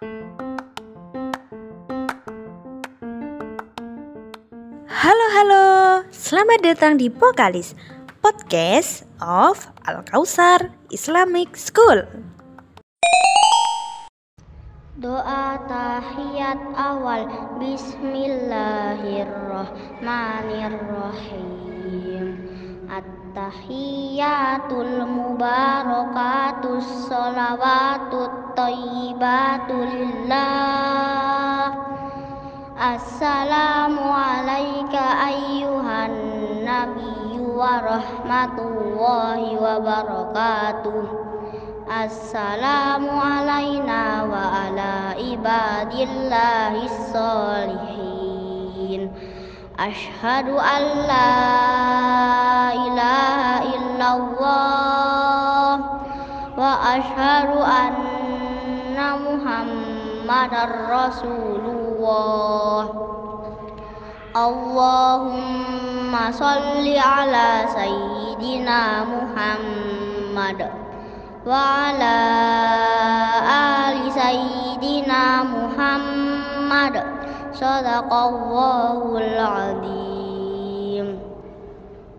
Halo halo, selamat datang di Pokalis Podcast of Al Kausar Islamic School. Doa tahiyat awal. Bismillahirrahmanirrahim. At-tahiyatul mubarakatus salawatut thayyibatulillah Assalamu alayka ayyuhan nabiyyu wa rahmatullahi wa barakatuh Assalamu alayna wa ala ibadillahis salihin Ashhadu an la ilaha illallah وأشهد أن محمدا رسول الله. اللهم صل على سيدنا محمد وعلى آل سيدنا محمد. صدق الله العظيم.